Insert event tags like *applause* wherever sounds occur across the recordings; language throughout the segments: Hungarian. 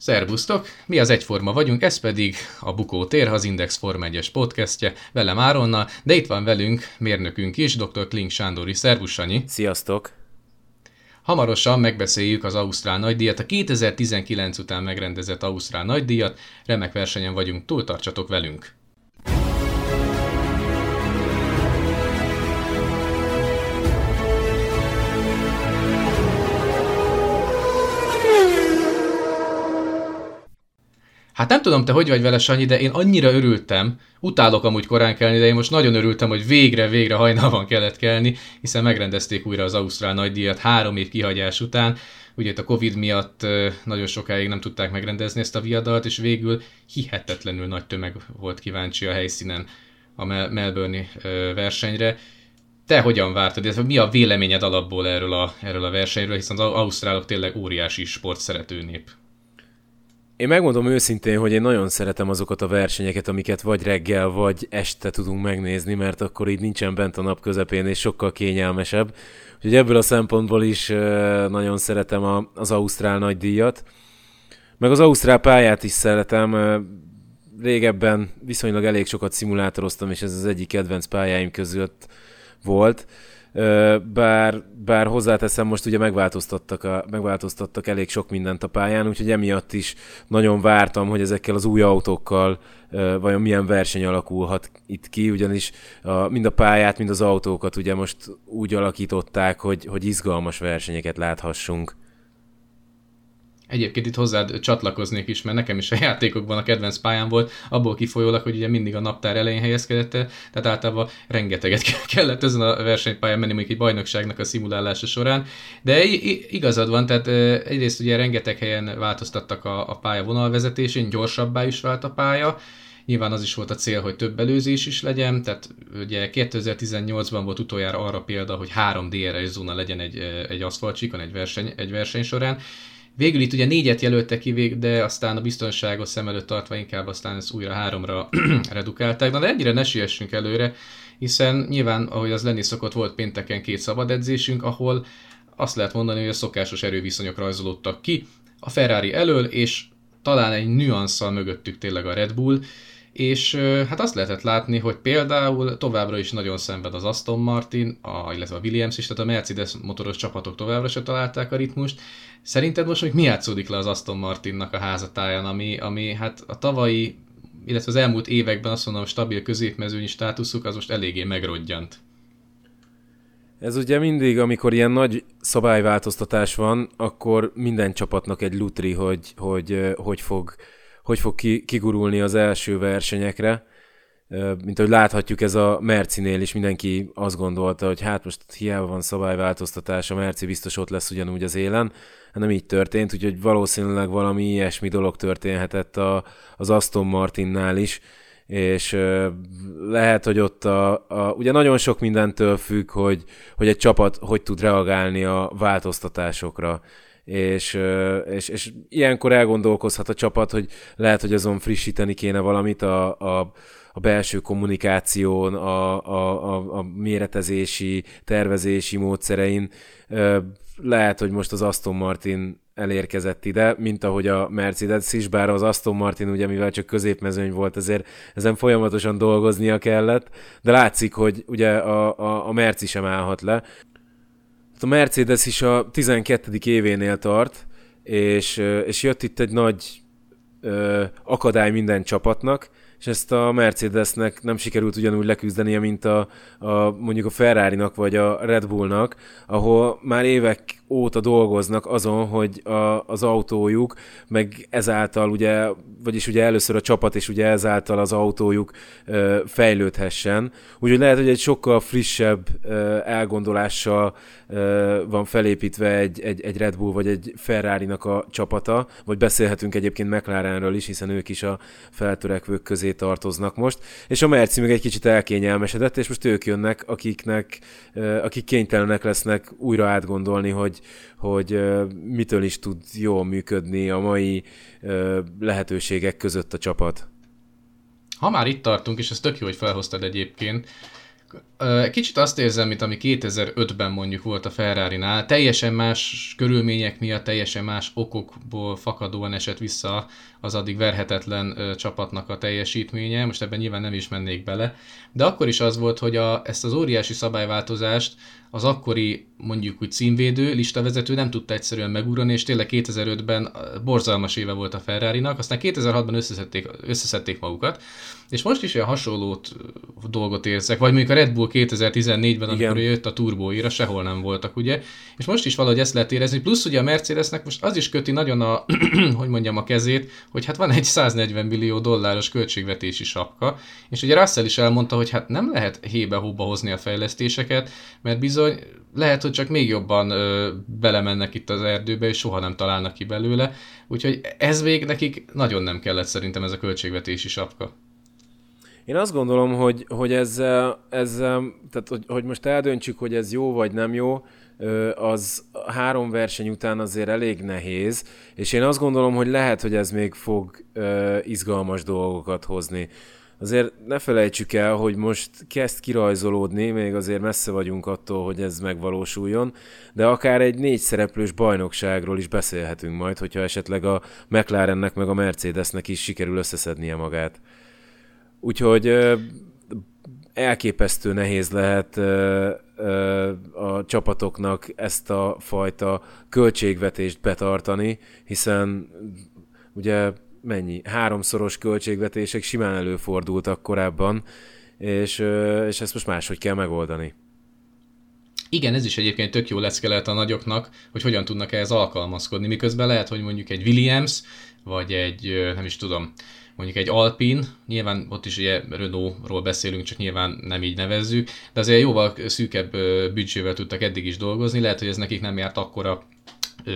Szervusztok! Mi az Egyforma vagyunk, ez pedig a Bukó Tér, az Index Forma 1 podcastje, velem Áronnal, de itt van velünk mérnökünk is, dr. Klink Sándor is. Szervusz, Sanyi! Sziasztok! Hamarosan megbeszéljük az Ausztrál nagydíjat, a 2019 után megrendezett Ausztrál nagydíjat, remek versenyen vagyunk, túltartsatok velünk! Hát nem tudom, te hogy vagy vele, Sanyi, de én annyira örültem, utálok amúgy korán kelni, de én most nagyon örültem, hogy végre, végre hajnalban kellett kelni, hiszen megrendezték újra az Ausztrál nagydíjat három év kihagyás után. Ugye itt a Covid miatt nagyon sokáig nem tudták megrendezni ezt a viadalt, és végül hihetetlenül nagy tömeg volt kíváncsi a helyszínen a Melbourne versenyre. Te hogyan vártad, illetve mi a véleményed alapból erről a, erről a versenyről, hiszen az ausztrálok tényleg óriási sportszerető nép. Én megmondom őszintén, hogy én nagyon szeretem azokat a versenyeket, amiket vagy reggel, vagy este tudunk megnézni, mert akkor így nincsen bent a nap közepén, és sokkal kényelmesebb. Úgyhogy ebből a szempontból is nagyon szeretem az Ausztrál nagydíjat. Meg az Ausztrál pályát is szeretem. Régebben viszonylag elég sokat szimulátoroztam, és ez az egyik kedvenc pályáim között volt bár, bár hozzáteszem, most ugye megváltoztattak, a, megváltoztattak elég sok mindent a pályán, úgyhogy emiatt is nagyon vártam, hogy ezekkel az új autókkal vajon milyen verseny alakulhat itt ki, ugyanis a, mind a pályát, mind az autókat ugye most úgy alakították, hogy, hogy izgalmas versenyeket láthassunk. Egyébként itt hozzád csatlakoznék is, mert nekem is a játékokban a kedvenc pályán volt, abból kifolyólag, hogy ugye mindig a naptár elején helyezkedett el, tehát általában rengeteget kellett ezen a versenypályán menni, mondjuk egy bajnokságnak a szimulálása során. De igazad van, tehát egyrészt ugye rengeteg helyen változtattak a, a pálya vonalvezetésén, gyorsabbá is vált a pálya, Nyilván az is volt a cél, hogy több előzés is legyen, tehát ugye 2018-ban volt utoljára arra példa, hogy három DRS zóna legyen egy, egy aszfaltcsíkon egy verseny, egy verseny során, Végül itt ugye négyet jelöltek ki, de aztán a biztonságos szem előtt tartva inkább aztán ezt újra háromra *clears throat* redukálták. Na de ennyire ne siessünk előre, hiszen nyilván, ahogy az lenni szokott, volt pénteken két szabad edzésünk, ahol azt lehet mondani, hogy a szokásos erőviszonyok rajzolódtak ki, a Ferrari elől, és talán egy nüanszal mögöttük tényleg a Red Bull, és hát azt lehetett látni, hogy például továbbra is nagyon szenved az Aston Martin, a, illetve a Williams is, tehát a Mercedes motoros csapatok továbbra se találták a ritmust. Szerinted most hogy mi játszódik le az Aston Martinnak a házatáján, ami, ami hát a tavalyi, illetve az elmúlt években azt mondom stabil középmezőnyi státuszuk az most eléggé megrodjant. Ez ugye mindig, amikor ilyen nagy szabályváltoztatás van, akkor minden csapatnak egy lutri, hogy hogy, hogy fog hogy fog kigurulni az első versenyekre. Mint ahogy láthatjuk, ez a Mercinél is mindenki azt gondolta, hogy hát most hiába van szabályváltoztatás, a Merci biztos ott lesz ugyanúgy az élen. Hát nem így történt, úgyhogy valószínűleg valami ilyesmi dolog történhetett a, az Aston Martinnál is, és lehet, hogy ott a, a, ugye nagyon sok mindentől függ, hogy, hogy egy csapat hogy tud reagálni a változtatásokra és, és, és ilyenkor elgondolkozhat a csapat, hogy lehet, hogy azon frissíteni kéne valamit a, a, a belső kommunikáción, a, a, a, a méretezési, tervezési módszerein. Lehet, hogy most az Aston Martin elérkezett ide, mint ahogy a Mercedes is, bár az Aston Martin ugye, mivel csak középmezőny volt, ezért ezen folyamatosan dolgoznia kellett, de látszik, hogy ugye a, a, a Merci sem állhat le. A Mercedes is a 12. événél tart, és, és jött itt egy nagy ö, akadály minden csapatnak, és ezt a Mercedesnek nem sikerült ugyanúgy leküzdenie, mint a, a mondjuk a Ferrari-nak vagy a Red Bullnak, ahol már évek óta dolgoznak azon, hogy a, az autójuk, meg ezáltal ugye, vagyis ugye először a csapat, és ugye ezáltal az autójuk ö, fejlődhessen. Úgyhogy lehet, hogy egy sokkal frissebb ö, elgondolással ö, van felépítve egy, egy, egy Red Bull vagy egy Ferrari-nak a csapata, vagy beszélhetünk egyébként McLarenről is, hiszen ők is a feltörekvők közé tartoznak most, és a Merci meg egy kicsit elkényelmesedett, és most ők jönnek, akiknek, akik kénytelenek lesznek újra átgondolni, hogy, hogy mitől is tud jól működni a mai lehetőségek között a csapat. Ha már itt tartunk, és ez tök jó, hogy felhoztad egyébként, Kicsit azt érzem, mint ami 2005-ben mondjuk volt a Ferrari-nál, teljesen más körülmények miatt, teljesen más okokból fakadóan esett vissza az addig verhetetlen csapatnak a teljesítménye, most ebben nyilván nem is mennék bele, de akkor is az volt, hogy a, ezt az óriási szabályváltozást az akkori mondjuk úgy címvédő, listavezető nem tudta egyszerűen megugrani, és tényleg 2005-ben borzalmas éve volt a Ferrari-nak, aztán 2006-ban összeszedték, összeszedték magukat, és most is olyan hasonlót dolgot érzek, vagy mondjuk a Red Bull 2014-ben, amikor Igen. jött a turbóira, sehol nem voltak, ugye, és most is valahogy ezt lehet érezni, plusz ugye a Mercedesnek most az is köti nagyon a, *clears throat* hogy mondjam, a kezét, hogy hát van egy 140 millió dolláros költségvetési sapka, és ugye Russell is elmondta, hogy hát nem lehet hébe-hóba hozni a fejlesztéseket, mert bizony lehet, hogy csak még jobban ö, belemennek itt az erdőbe, és soha nem találnak ki belőle, úgyhogy ez még nekik nagyon nem kellett szerintem ez a költségvetési sapka. Én azt gondolom, hogy, hogy ez, ez tehát hogy, hogy most eldöntsük, hogy ez jó vagy nem jó, az három verseny után azért elég nehéz, és én azt gondolom, hogy lehet, hogy ez még fog izgalmas dolgokat hozni. Azért ne felejtsük el, hogy most kezd kirajzolódni, még azért messze vagyunk attól, hogy ez megvalósuljon, de akár egy négy szereplős bajnokságról is beszélhetünk majd, hogyha esetleg a McLarennek meg a Mercedesnek is sikerül összeszednie magát. Úgyhogy elképesztő nehéz lehet a csapatoknak ezt a fajta költségvetést betartani, hiszen ugye mennyi? Háromszoros költségvetések simán előfordultak korábban, és, és ezt most máshogy kell megoldani. Igen, ez is egyébként tök jó leszkelet a nagyoknak, hogy hogyan tudnak ehhez alkalmazkodni, miközben lehet, hogy mondjuk egy Williams, vagy egy, nem is tudom, mondjuk egy Alpin, nyilván ott is ugye Renault-ról beszélünk, csak nyilván nem így nevezzük, de azért jóval szűkebb büdzsével tudtak eddig is dolgozni, lehet, hogy ez nekik nem járt akkora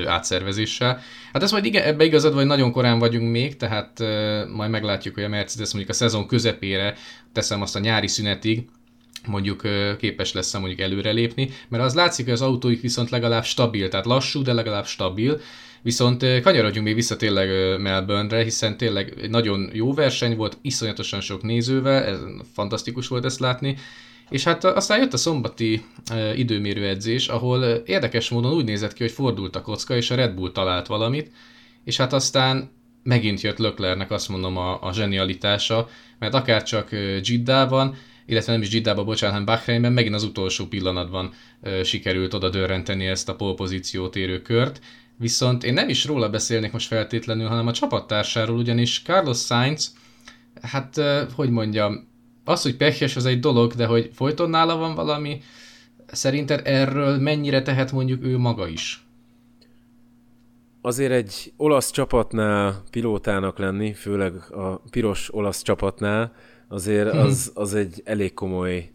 átszervezéssel. Hát ez majd igen, ebbe igazad, vagy nagyon korán vagyunk még, tehát majd meglátjuk, hogy a Mercedes mondjuk a szezon közepére, teszem azt a nyári szünetig, mondjuk képes lesz mondjuk előrelépni, mert az látszik, hogy az autóik viszont legalább stabil, tehát lassú, de legalább stabil, Viszont kanyarodjunk még vissza tényleg Melbourne-re, hiszen tényleg egy nagyon jó verseny volt, iszonyatosan sok nézővel, ez fantasztikus volt ezt látni, és hát aztán jött a szombati e, időmérő edzés, ahol érdekes módon úgy nézett ki, hogy fordult a kocka, és a Red Bull talált valamit, és hát aztán megint jött Löklernek azt mondom a, a zsenialitása, mert akár csak Jiddában, illetve nem is Jiddában, bocsánat, hanem Bahreinben megint az utolsó pillanatban e, sikerült oda dörrenteni ezt a polpozíciót érő kört, Viszont én nem is róla beszélnék most feltétlenül, hanem a csapattársáról, ugyanis Carlos Sainz, hát hogy mondjam, az, hogy pekhes, az egy dolog, de hogy folyton nála van valami, szerinted erről mennyire tehet mondjuk ő maga is? Azért egy olasz csapatnál pilótának lenni, főleg a piros olasz csapatnál, azért mhm. az, az egy elég komoly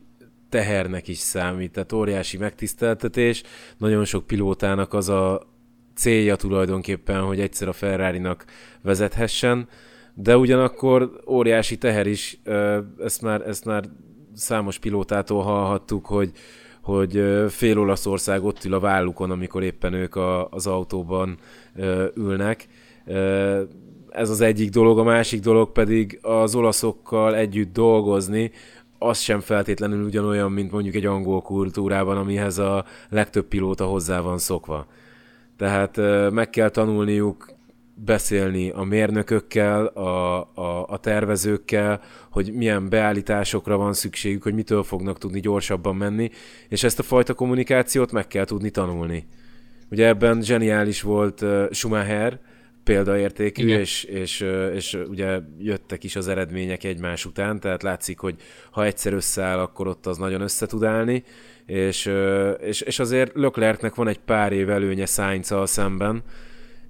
tehernek is számít, tehát óriási megtiszteltetés. Nagyon sok pilótának az a célja tulajdonképpen, hogy egyszer a Ferrari-nak vezethessen, de ugyanakkor óriási teher is, ezt már, ezt már számos pilótától hallhattuk, hogy, hogy fél Olaszország ott ül a vállukon, amikor éppen ők a, az autóban ülnek. Ez az egyik dolog, a másik dolog pedig az olaszokkal együtt dolgozni, az sem feltétlenül ugyanolyan, mint mondjuk egy angol kultúrában, amihez a legtöbb pilóta hozzá van szokva. Tehát meg kell tanulniuk beszélni a mérnökökkel, a, a, a tervezőkkel, hogy milyen beállításokra van szükségük, hogy mitől fognak tudni gyorsabban menni, és ezt a fajta kommunikációt meg kell tudni tanulni. Ugye ebben zseniális volt Schumacher, példaértékű, és, és, és ugye jöttek is az eredmények egymás után, tehát látszik, hogy ha egyszer összeáll, akkor ott az nagyon össze tud állni, és, és, és azért Leclercnek van egy pár év előnye sainz szemben,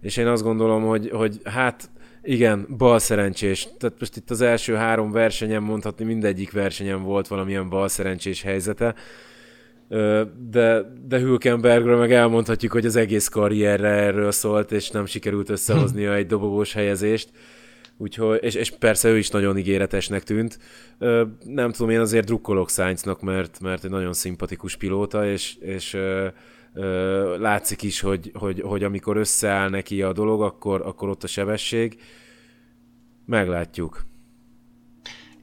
és én azt gondolom, hogy, hogy hát igen, bal szerencsés. Tehát most itt az első három versenyen mondhatni, mindegyik versenyen volt valamilyen bal szerencsés helyzete, de, de Hülkenbergről meg elmondhatjuk, hogy az egész karrierre erről szólt, és nem sikerült összehoznia egy dobogós helyezést. Úgyhogy, és, és persze ő is nagyon ígéretesnek tűnt. Nem tudom, én azért drukkolok Sainznak, mert, mert egy nagyon szimpatikus pilóta, és, és látszik is, hogy, hogy, hogy amikor összeáll neki a dolog, akkor, akkor ott a sebesség. Meglátjuk.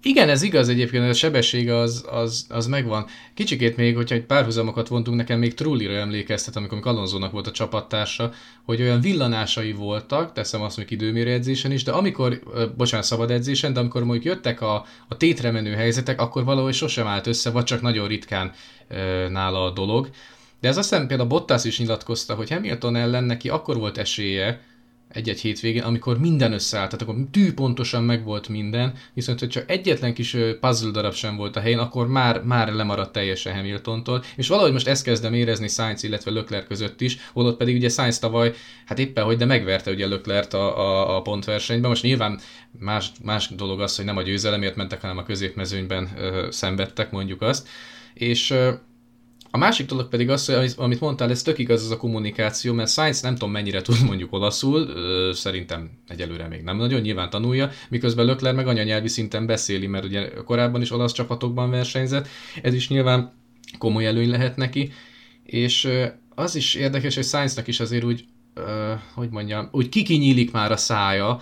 Igen, ez igaz egyébként, a sebesség az, az, az megvan. Kicsikét még, hogyha egy párhuzamokat vontunk, nekem még Trullira emlékeztet, amikor Alonzónak volt a csapattársa, hogy olyan villanásai voltak, teszem azt még időmérő edzésen is, de amikor, bocsánat, szabad edzésen, de amikor mondjuk jöttek a, a tétre menő helyzetek, akkor valahogy sosem állt össze, vagy csak nagyon ritkán e, nála a dolog. De ez azt hiszem például Bottas is nyilatkozta, hogy Hamilton ellen neki akkor volt esélye, egy-egy hétvégén, amikor minden összeállt, tehát akkor tű pontosan megvolt minden, viszont hogy csak egyetlen kis puzzle darab sem volt a helyén, akkor már, már lemaradt teljesen Hamiltontól, és valahogy most ezt kezdem érezni Sainz, illetve Lökler között is, holott pedig ugye Sainz tavaly, hát éppen hogy, de megverte ugye Löklert a, a, a pontversenyben, most nyilván más, más dolog az, hogy nem a győzelemért mentek, hanem a középmezőnyben ö, szenvedtek, mondjuk azt, és ö, a másik dolog pedig az, hogy amit mondtál, ez tök igaz az a kommunikáció, mert Science nem tudom mennyire tud mondjuk olaszul, szerintem egyelőre még nem nagyon, nyilván tanulja, miközben Lökler meg anyanyelvi szinten beszéli, mert ugye korábban is olasz csapatokban versenyzett, ez is nyilván komoly előny lehet neki, és az is érdekes, hogy Science-nak is azért úgy, hogy mondjam, úgy kikinyílik már a szája,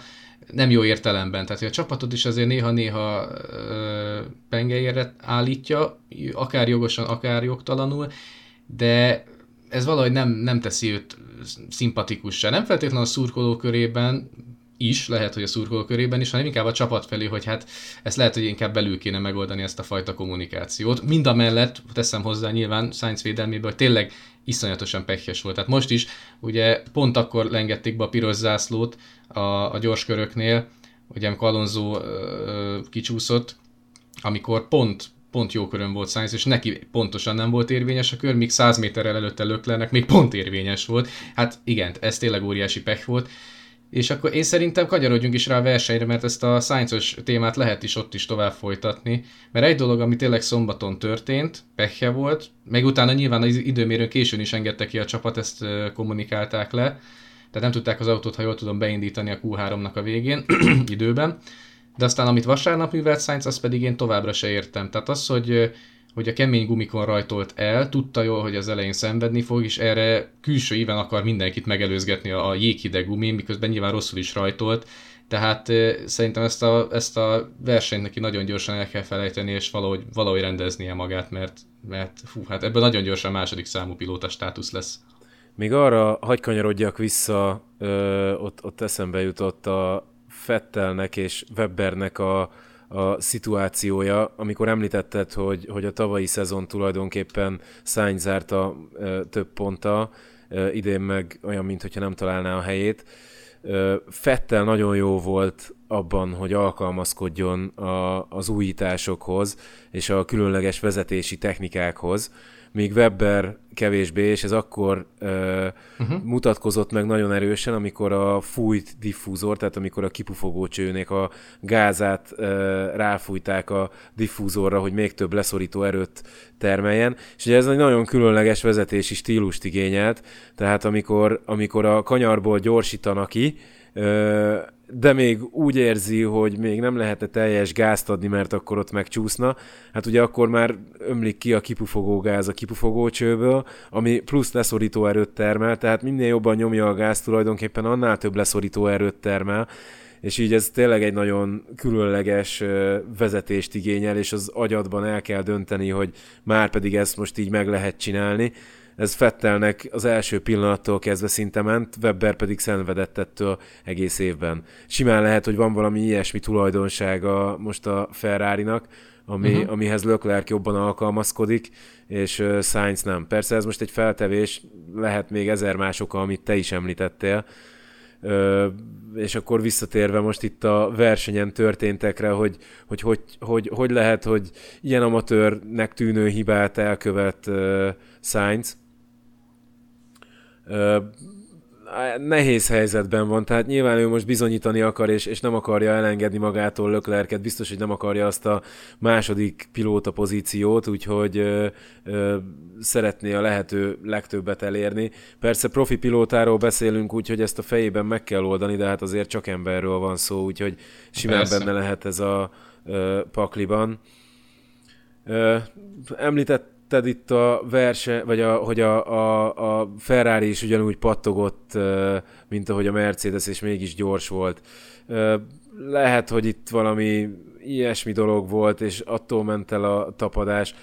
nem jó értelemben. Tehát a csapatot is azért néha-néha pengelyére állítja, akár jogosan, akár jogtalanul, de ez valahogy nem, nem teszi őt szimpatikussá. Nem feltétlenül a szurkoló körében is, lehet, hogy a szurkoló körében is, hanem inkább a csapat felé, hogy hát ezt lehet, hogy inkább belül kéne megoldani ezt a fajta kommunikációt. Mind a mellett teszem hozzá nyilván Science védelméből, hogy tényleg iszonyatosan pekhes volt. Tehát most is ugye pont akkor lengették be a piros zászlót a, a gyorsköröknél, ugye amikor Alonso kicsúszott, amikor pont pont jó körön volt Sainz, és neki pontosan nem volt érvényes a kör, míg 100 méterrel előtte Löklernek még pont érvényes volt. Hát igen, ez tényleg óriási pech volt. És akkor én szerintem kanyarodjunk is rá a versenyre, mert ezt a science témát lehet is ott is tovább folytatni. Mert egy dolog, ami tényleg szombaton történt, pekje volt, meg utána nyilván az időmérőn későn is engedte ki a csapat, ezt kommunikálták le. Tehát nem tudták az autót, ha jól tudom, beindítani a Q3-nak a végén, *clears throat* időben. De aztán amit vasárnap művelt Sainz, azt pedig én továbbra se értem. Tehát az, hogy hogy a kemény gumikon rajtolt el, tudta jól, hogy az elején szenvedni fog, és erre külső éven akar mindenkit megelőzgetni a jéghideg gumin, miközben nyilván rosszul is rajtolt, tehát szerintem ezt a, ezt a versenyt neki nagyon gyorsan el kell felejteni, és valahogy, valahogy rendeznie magát, mert, mert fú, hát ebből nagyon gyorsan második számú pilóta státusz lesz. Még arra hagy vissza, ö, ott, ott eszembe jutott a Fettelnek és Webbernek a, a szituációja, amikor említetted, hogy, hogy a tavalyi szezon tulajdonképpen Sainz zárta e, több ponta, e, idén meg olyan, mintha nem találná a helyét. E, Fettel nagyon jó volt abban, hogy alkalmazkodjon a, az újításokhoz és a különleges vezetési technikákhoz, míg Webber kevésbé, és ez akkor uh, uh-huh. mutatkozott meg nagyon erősen, amikor a fújt diffúzor, tehát amikor a kipufogó csőnek a gázát uh, ráfújták a diffúzorra, hogy még több leszorító erőt termeljen, és ugye ez egy nagyon különleges vezetési stílust igényelt, tehát amikor, amikor a kanyarból gyorsítanak ki, de még úgy érzi, hogy még nem lehetne teljes gázt adni, mert akkor ott megcsúszna, hát ugye akkor már ömlik ki a kipufogó gáz a kipufogó csőből, ami plusz leszorító erőt termel, tehát minél jobban nyomja a gáz tulajdonképpen annál több leszorító erőt termel, és így ez tényleg egy nagyon különleges vezetést igényel, és az agyadban el kell dönteni, hogy már pedig ezt most így meg lehet csinálni, ez Fettelnek az első pillanattól kezdve szinte ment, Webber pedig szenvedett ettől egész évben. Simán lehet, hogy van valami ilyesmi tulajdonsága most a Ferrari-nak, ami, uh-huh. amihez Leclerc jobban alkalmazkodik, és uh, Sainz nem. Persze ez most egy feltevés, lehet még ezer más oka, amit te is említettél, és akkor visszatérve most itt a versenyen történtekre, hogy hogy, hogy, hogy, hogy lehet, hogy ilyen amatőrnek tűnő hibát elkövet uh, Sainz. Nehéz helyzetben van, tehát nyilván ő most bizonyítani akar, és, és nem akarja elengedni magától Löklerket, biztos, hogy nem akarja azt a második pilóta pozíciót, úgyhogy ö, ö, szeretné a lehető legtöbbet elérni. Persze profi pilótáról beszélünk, úgyhogy ezt a fejében meg kell oldani, de hát azért csak emberről van szó, úgyhogy simán Persze. benne lehet ez a ö, pakliban. Ö, említett említetted itt a verse, vagy a, hogy a, a, a Ferrari is ugyanúgy pattogott, mint ahogy a Mercedes, és mégis gyors volt. Lehet, hogy itt valami ilyesmi dolog volt, és attól ment el a tapadás.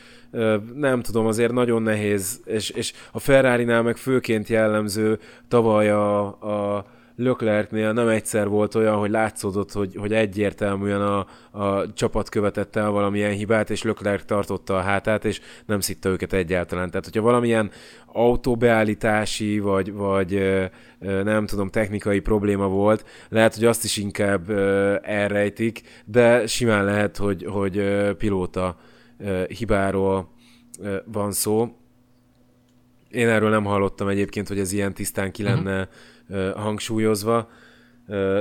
Nem tudom, azért nagyon nehéz, és, és a Ferrari-nál meg főként jellemző tavaly a, a Löklerknél nem egyszer volt olyan, hogy látszódott, hogy, hogy egyértelműen a, a csapat követett el valamilyen hibát, és Löklerk tartotta a hátát, és nem szitta őket egyáltalán. Tehát, hogyha valamilyen autóbeállítási, vagy, vagy nem tudom, technikai probléma volt, lehet, hogy azt is inkább elrejtik, de simán lehet, hogy, hogy pilóta hibáról van szó. Én erről nem hallottam egyébként, hogy ez ilyen tisztán ki lenne uh-huh hangsúlyozva,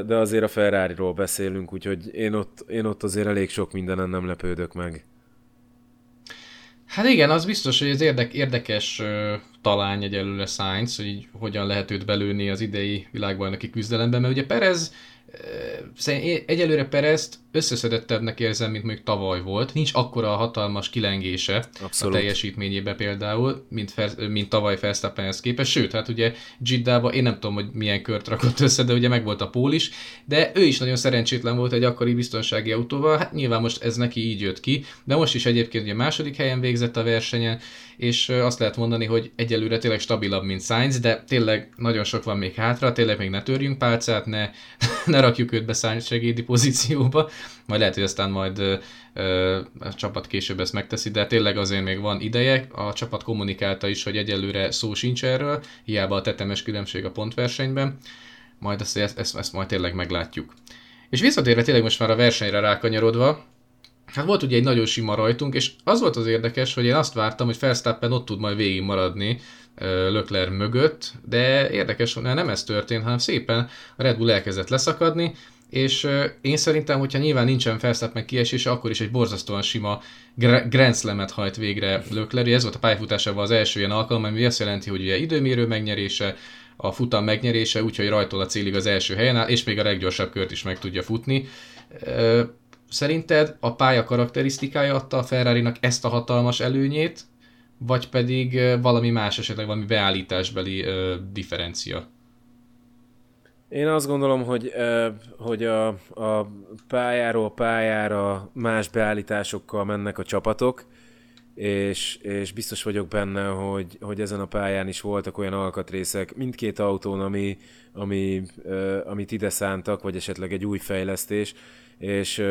de azért a Ferrari-ról beszélünk, úgyhogy én ott, én ott azért elég sok mindenen nem lepődök meg. Hát igen, az biztos, hogy ez érdek, érdekes uh, talány egyelőre Sainz, hogy hogyan lehet őt belőni az idei világbajnoki küzdelemben, mert ugye Perez Szerintem egyelőre Perezt összeszedettebbnek érzem, mint mondjuk tavaly volt. Nincs akkora a hatalmas kilengése Abszolút. a teljesítményében például, mint, fer, mint tavaly Verstappenhez képest. Sőt, hát ugye Giddába én nem tudom, hogy milyen kört rakott össze, de ugye meg volt a pól is, de ő is nagyon szerencsétlen volt egy akkori biztonsági autóval. Hát nyilván most ez neki így jött ki, de most is egyébként ugye második helyen végzett a versenyen, és azt lehet mondani, hogy egyelőre tényleg stabilabb, mint Sainz, de tényleg nagyon sok van még hátra, tényleg még ne törjünk pálcát, ne, *laughs* ne rakjuk őt be Sainz segédi pozícióba, majd lehet, hogy aztán majd ö, a csapat később ezt megteszi, de tényleg azért még van ideje, a csapat kommunikálta is, hogy egyelőre szó sincs erről, hiába a tetemes különbség a pontversenyben, majd ezt, ezt, ezt, ezt majd tényleg meglátjuk. És visszatérve tényleg most már a versenyre rákanyarodva, Hát volt ugye egy nagyon sima rajtunk, és az volt az érdekes, hogy én azt vártam, hogy Verstappen ott tud majd végig maradni Lökler mögött, de érdekes, hogy nem ez történt, hanem szépen a Red Bull elkezdett leszakadni, és én szerintem, hogyha nyilván nincsen Verstappen kiesése, akkor is egy borzasztóan sima Grand Slam-et hajt végre Lökler. Ez volt a pályafutásában az első ilyen alkalom, ami azt jelenti, hogy ugye időmérő megnyerése, a futam megnyerése, úgyhogy rajtól a célig az első helyen áll, és még a leggyorsabb kört is meg tudja futni Szerinted a pálya karakterisztikája adta a ferrari ezt a hatalmas előnyét, vagy pedig valami más, esetleg valami beállításbeli differencia? Én azt gondolom, hogy, hogy a, a pályáról pályára más beállításokkal mennek a csapatok, és, és biztos vagyok benne, hogy, hogy ezen a pályán is voltak olyan alkatrészek mindkét autón, ami, ami, amit ide szántak, vagy esetleg egy új fejlesztés, és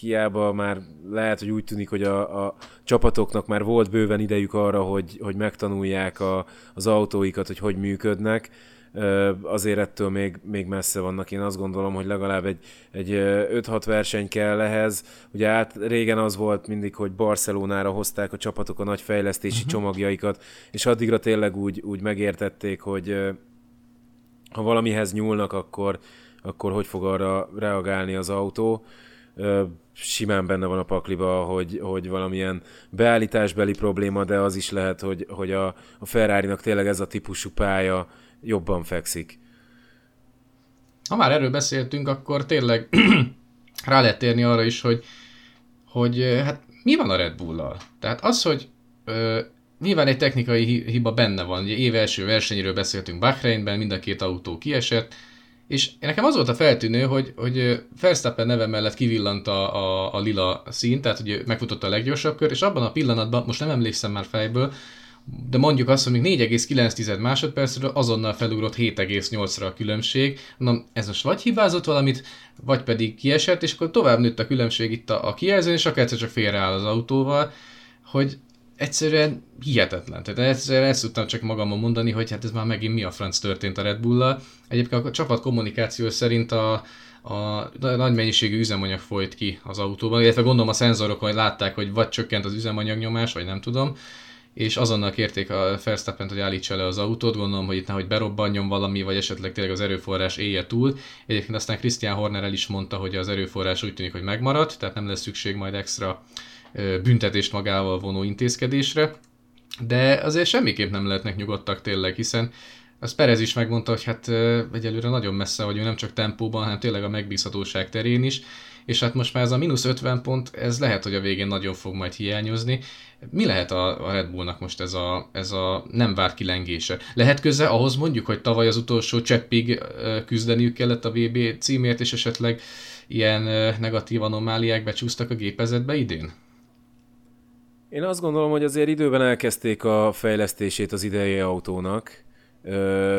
hiába már lehet, hogy úgy tűnik, hogy a, a csapatoknak már volt bőven idejük arra, hogy, hogy megtanulják a, az autóikat, hogy hogy működnek, azért ettől még, még messze vannak. Én azt gondolom, hogy legalább egy, egy 5-6 verseny kell ehhez. Ugye át régen az volt mindig, hogy Barcelonára hozták a csapatok a nagy fejlesztési uh-huh. csomagjaikat, és addigra tényleg úgy, úgy megértették, hogy ha valamihez nyúlnak, akkor, akkor hogy fog arra reagálni az autó. Simán benne van a pakliba, hogy, hogy valamilyen beállításbeli probléma, de az is lehet, hogy, hogy a, a Ferrari-nak tényleg ez a típusú pálya jobban fekszik. Ha már erről beszéltünk, akkor tényleg *clears throat* rá lehet térni arra is, hogy, hogy hát mi van a Red Bull-lal? Tehát az, hogy ö, nyilván egy technikai hiba benne van, ugye év első versenyről beszéltünk Bahreinben, mind a két autó kiesett, és nekem az volt a feltűnő, hogy, hogy Verstappen neve mellett kivillant a, a, a lila szín, tehát hogy megfutotta a leggyorsabb kör, és abban a pillanatban, most nem emlékszem már fejből, de mondjuk azt, hogy még 4,9 másodpercről azonnal felugrott 7,8-ra a különbség. Na, ez most vagy hibázott valamit, vagy pedig kiesett, és akkor tovább nőtt a különbség itt a, a kijelzőn, és akkor egyszer csak félreáll az autóval, hogy egyszerűen hihetetlen. Tehát egyszerűen ezt tudtam csak magamon mondani, hogy hát ez már megint mi a franc történt a Red Bull-lal. Egyébként a csapat kommunikáció szerint a, a nagy mennyiségű üzemanyag folyt ki az autóban, illetve gondolom a szenzorokon látták, hogy vagy csökkent az üzemanyagnyomás, vagy nem tudom, és azonnal kérték a Verstappen-t, hogy állítsa le az autót, gondolom, hogy itt nehogy berobbanjon valami, vagy esetleg tényleg az erőforrás élje túl. Egyébként aztán Christian Horner el is mondta, hogy az erőforrás úgy tűnik, hogy megmaradt, tehát nem lesz szükség majd extra büntetést magával vonó intézkedésre, de azért semmiképp nem lehetnek nyugodtak tényleg, hiszen az Perez is megmondta, hogy hát egyelőre nagyon messze vagyunk, nem csak tempóban, hanem tényleg a megbízhatóság terén is, és hát most már ez a mínusz 50 pont, ez lehet, hogy a végén nagyon fog majd hiányozni. Mi lehet a, Red Bullnak most ez a, ez a nem várt kilengése? Lehet köze ahhoz mondjuk, hogy tavaly az utolsó cseppig küzdeniük kellett a VB címért, és esetleg ilyen negatív anomáliák becsúsztak a gépezetbe idén? Én azt gondolom, hogy azért időben elkezdték a fejlesztését az idei autónak.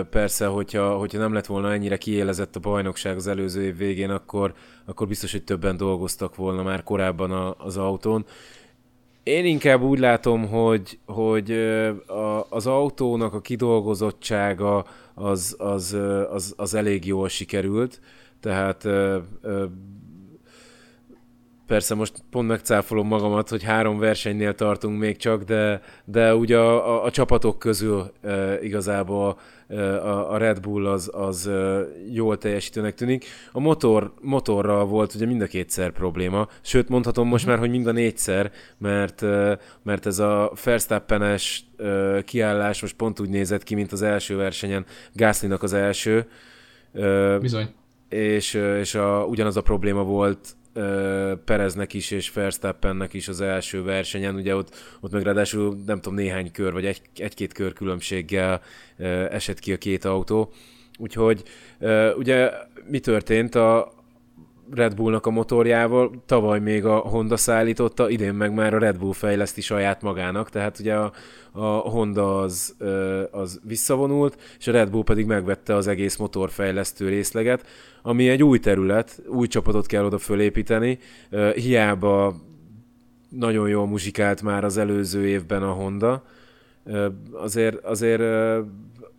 Persze, hogyha, hogyha nem lett volna ennyire kiélezett a bajnokság az előző év végén, akkor, akkor biztos, hogy többen dolgoztak volna már korábban a, az autón. Én inkább úgy látom, hogy, hogy a, az autónak a kidolgozottsága az, az, az, az elég jól sikerült, tehát persze most pont megcáfolom magamat, hogy három versenynél tartunk még csak, de, de ugye a, a, a csapatok közül e, igazából e, a, a Red Bull az, az e, jól teljesítőnek tűnik. A motor, motorral volt ugye mind a kétszer probléma, sőt mondhatom most már, hogy mind a négyszer, mert, e, mert ez a Verstappenes e, kiállás most pont úgy nézett ki, mint az első versenyen, Gaslynak az első. E, Bizony. És, és a, ugyanaz a probléma volt Pereznek is és Verstappennek is az első versenyen, ugye ott, ott meg ráadásul nem tudom, néhány kör, vagy egy, egy-két kör különbséggel esett ki a két autó. Úgyhogy ugye mi történt? A, Red Bullnak a motorjával, tavaly még a Honda szállította, idén meg már a Red Bull fejleszti saját magának, tehát ugye a, a Honda az, az visszavonult, és a Red Bull pedig megvette az egész motorfejlesztő részleget, ami egy új terület, új csapatot kell oda fölépíteni, hiába nagyon jól muzsikált már az előző évben a Honda, azért, azért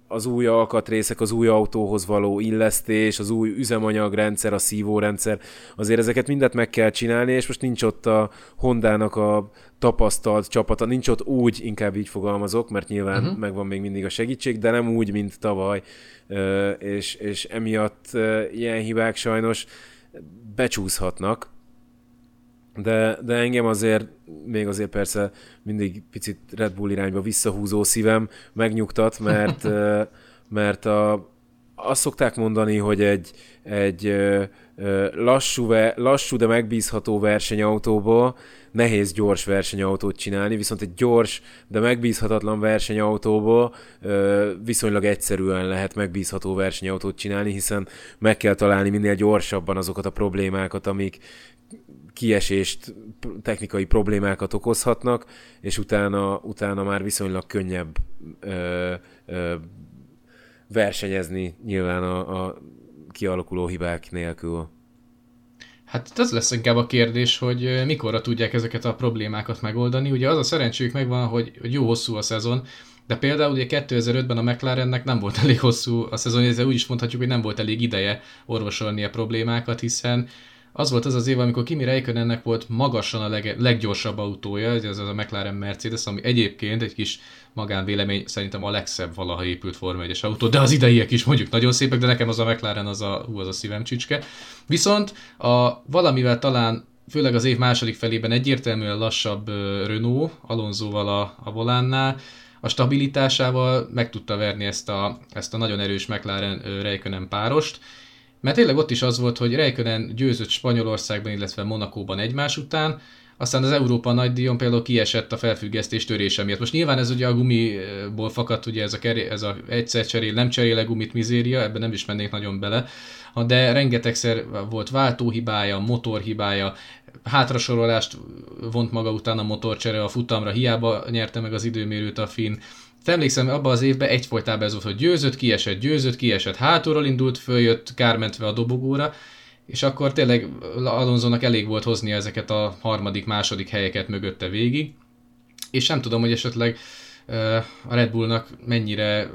az új alkatrészek, az új autóhoz való illesztés, az új üzemanyagrendszer, a szívórendszer, azért ezeket mindet meg kell csinálni, és most nincs ott a Hondának a tapasztalt csapata, nincs ott úgy, inkább így fogalmazok, mert nyilván uh-huh. megvan még mindig a segítség, de nem úgy, mint tavaly, és, és emiatt ilyen hibák sajnos becsúszhatnak, de, de engem azért, még azért persze mindig picit Red Bull irányba visszahúzó szívem megnyugtat, mert, *laughs* mert a, azt szokták mondani, hogy egy, egy lassú, lassú, de megbízható versenyautóból nehéz gyors versenyautót csinálni, viszont egy gyors, de megbízhatatlan versenyautóból viszonylag egyszerűen lehet megbízható versenyautót csinálni, hiszen meg kell találni minél gyorsabban azokat a problémákat, amik kiesést, technikai problémákat okozhatnak, és utána, utána már viszonylag könnyebb ö, ö, versenyezni nyilván a, a kialakuló hibák nélkül. Hát ez lesz inkább a kérdés, hogy mikorra tudják ezeket a problémákat megoldani. Ugye az a szerencséjük megvan, hogy, hogy jó hosszú a szezon, de például ugye 2005-ben a McLarennek nem volt *laughs* elég hosszú a szezon, ezzel úgy is mondhatjuk, hogy nem volt elég ideje orvosolni a problémákat, hiszen az volt az az év, amikor Kimi Räikkönennek volt magasan a leg, leggyorsabb autója, ez az a McLaren Mercedes, ami egyébként egy kis magánvélemény szerintem a legszebb valaha épült Forma 1 autó, de az ideiek is mondjuk nagyon szépek, de nekem az a McLaren az a, hú, az a szívem csicske. Viszont a, valamivel talán főleg az év második felében egyértelműen lassabb Renault, Alonsoval a, a volánnál, a stabilitásával meg tudta verni ezt a, ezt a nagyon erős McLaren Räikkönen párost, mert tényleg ott is az volt, hogy Räikkönen győzött Spanyolországban, illetve Monakóban egymás után, aztán az Európa nagydíjon például kiesett a felfüggesztés törése miatt. Most nyilván ez ugye a gumiból fakadt, ugye ez a, keré, ez a egyszer cserél, nem cseréle gumit mizéria, ebben nem is mennék nagyon bele, de rengetegszer volt váltóhibája, motorhibája, hátrasorolást vont maga után a motorcsere a futamra, hiába nyerte meg az időmérőt a Finn, te emlékszem, abban az évben egyfolytában ez volt, hogy győzött, kiesett, győzött, kiesett, hátulról indult, följött, kármentve a dobogóra, és akkor tényleg Alonsonak elég volt hozni ezeket a harmadik, második helyeket mögötte végig. és nem tudom, hogy esetleg a Red Bullnak mennyire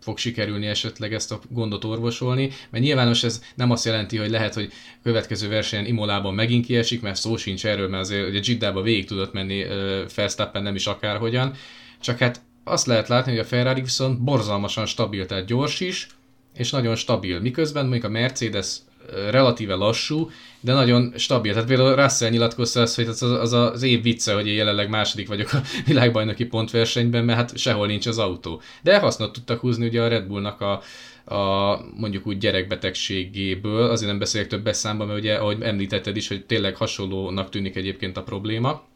fog sikerülni esetleg ezt a gondot orvosolni, mert nyilvános ez nem azt jelenti, hogy lehet, hogy következő versenyen Imolában megint kiesik, mert szó sincs erről, mert azért ugye Jiddába végig tudott menni Verstappen nem is akárhogyan, csak hát azt lehet látni, hogy a Ferrari viszont borzalmasan stabil, tehát gyors is, és nagyon stabil. Miközben mondjuk a Mercedes relatíve lassú, de nagyon stabil. Tehát például Russell nyilatkozta azt, hogy az, az az év vicce, hogy én jelenleg második vagyok a *laughs* világbajnoki pontversenyben, mert hát sehol nincs az autó. De hasznot tudtak húzni ugye a Red Bullnak a, a mondjuk úgy gyerekbetegségéből, azért nem beszélek több számba, mert ugye, ahogy említetted is, hogy tényleg hasonlónak tűnik egyébként a probléma.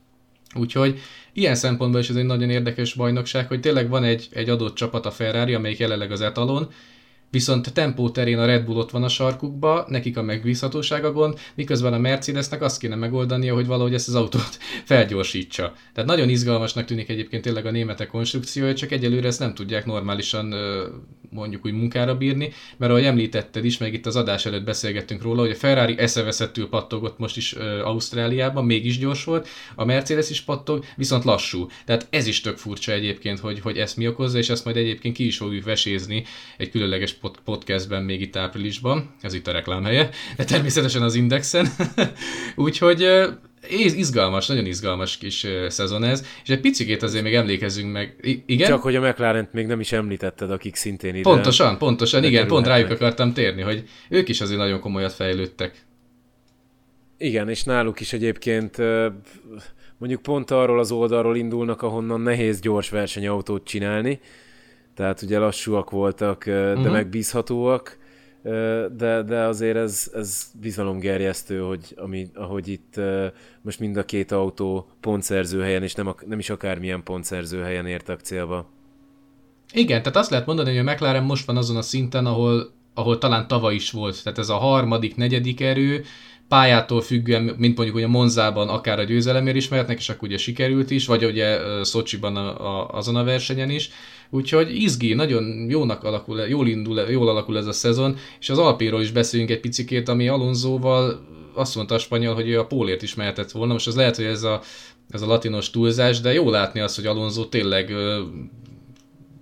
Úgyhogy ilyen szempontból is ez egy nagyon érdekes bajnokság, hogy tényleg van egy, egy adott csapat a Ferrari, amelyik jelenleg az etalon, Viszont tempó terén a Red Bull ott van a sarkukba, nekik a megbízhatóság a gond, miközben a Mercedesnek azt kéne megoldania, hogy valahogy ezt az autót *laughs* felgyorsítsa. Tehát nagyon izgalmasnak tűnik egyébként tényleg a németek konstrukciója, csak egyelőre ezt nem tudják normálisan mondjuk úgy munkára bírni, mert ahogy említetted is, meg itt az adás előtt beszélgettünk róla, hogy a Ferrari eszeveszettül pattogott most is Ausztráliában, mégis gyors volt, a Mercedes is pattog, viszont lassú. Tehát ez is tök furcsa egyébként, hogy, hogy ezt mi okozza, és ezt majd egyébként ki is fogjuk vesézni egy különleges podcastben még itt áprilisban, ez itt a reklámhelye, de természetesen az Indexen. *laughs* Úgyhogy izgalmas, nagyon izgalmas kis szezon ez, és egy picikét azért még emlékezzünk meg. I- igen? Csak hogy a mclaren még nem is említetted, akik szintén ide Pontosan, pontosan, igen, pont rájuk akartam térni, hogy ők is azért nagyon komolyat fejlődtek. Igen, és náluk is egyébként mondjuk pont arról az oldalról indulnak, ahonnan nehéz gyors versenyautót csinálni, tehát ugye lassúak voltak, de uh-huh. megbízhatóak, de, de azért ez, ez bizalomgerjesztő, hogy ami, ahogy itt most mind a két autó pontszerző helyen, és nem, nem is akármilyen pontszerző helyen értek célba. Igen, tehát azt lehet mondani, hogy a McLaren most van azon a szinten, ahol, ahol talán tavaly is volt. Tehát ez a harmadik, negyedik erő, pályától függően, mint mondjuk ugye Monzában akár a győzelemért is mehetnek, és akkor ugye sikerült is, vagy ugye Szocsiban a, a, azon a versenyen is. Úgyhogy izgi, nagyon jónak alakul, jól, indul, jól alakul ez a szezon, és az Alpéról is beszéljünk egy picikét, ami Alonsoval azt mondta a spanyol, hogy ő a pólért is mehetett volna. Most az lehet, hogy ez a, ez a latinos túlzás, de jó látni azt, hogy Alonso tényleg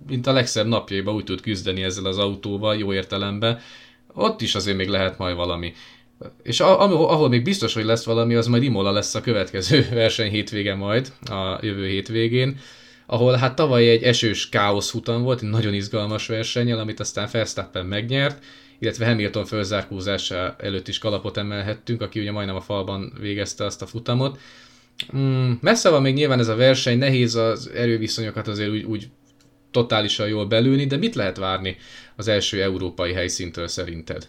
mint a legszebb napjaiban úgy tud küzdeni ezzel az autóval, jó értelemben. Ott is azért még lehet majd valami. És ahol még biztos, hogy lesz valami, az majd Imola lesz a következő *laughs* verseny hétvége majd, a jövő hétvégén, ahol hát tavaly egy esős káosz futam volt, egy nagyon izgalmas versennyel, amit aztán Verstappen megnyert, illetve Hamilton fölzárkózása előtt is kalapot emelhettünk, aki ugye majdnem a falban végezte azt a futamot. Mm, messze van még nyilván ez a verseny, nehéz az erőviszonyokat azért úgy, úgy totálisan jól belülni, de mit lehet várni az első európai helyszíntől szerinted?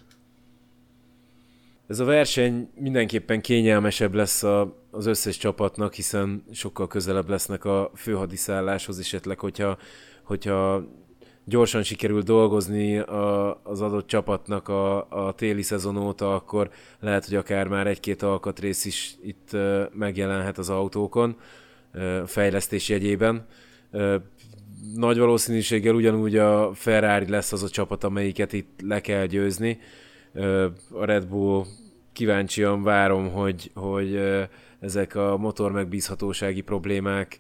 Ez a verseny mindenképpen kényelmesebb lesz a, az összes csapatnak, hiszen sokkal közelebb lesznek a főhadiszálláshoz, esetleg, hogyha, hogyha gyorsan sikerül dolgozni a, az adott csapatnak a, a téli szezon óta, akkor lehet, hogy akár már egy-két alkatrész is itt megjelenhet az autókon fejlesztés jegyében. Nagy valószínűséggel ugyanúgy a Ferrari lesz az a csapat, amelyiket itt le kell győzni. A Red Bull kíváncsian várom, hogy, hogy ezek a motor megbízhatósági problémák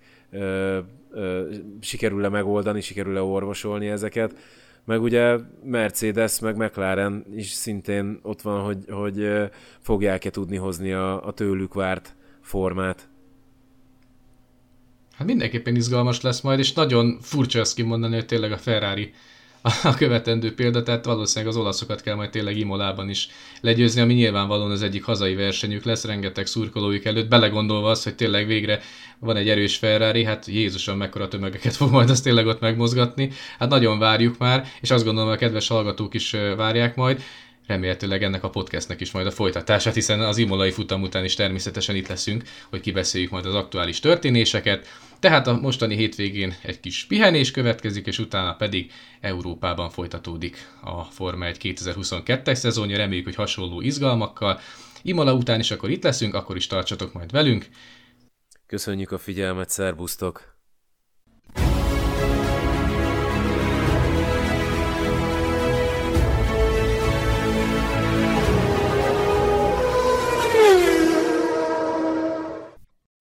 sikerül-e megoldani, sikerül-e orvosolni ezeket. Meg ugye Mercedes, meg McLaren is szintén ott van, hogy, hogy fogják-e tudni hozni a, a tőlük várt formát. Hát mindenképpen izgalmas lesz majd, és nagyon furcsa ezt kimondani, hogy tényleg a Ferrari a követendő példa, tehát valószínűleg az olaszokat kell majd tényleg Imolában is legyőzni, ami nyilvánvalóan az egyik hazai versenyük lesz, rengeteg szurkolójuk előtt, belegondolva az, hogy tényleg végre van egy erős Ferrari, hát Jézuson mekkora tömegeket fog majd azt tényleg ott megmozgatni, hát nagyon várjuk már, és azt gondolom, a kedves hallgatók is várják majd, remélhetőleg ennek a podcastnek is majd a folytatását, hiszen az imolai futam után is természetesen itt leszünk, hogy kibeszéljük majd az aktuális történéseket. Tehát a mostani hétvégén egy kis pihenés következik, és utána pedig Európában folytatódik a Forma 1 2022-es szezonja, reméljük, hogy hasonló izgalmakkal. Imola után is akkor itt leszünk, akkor is tartsatok majd velünk. Köszönjük a figyelmet, szerbusztok!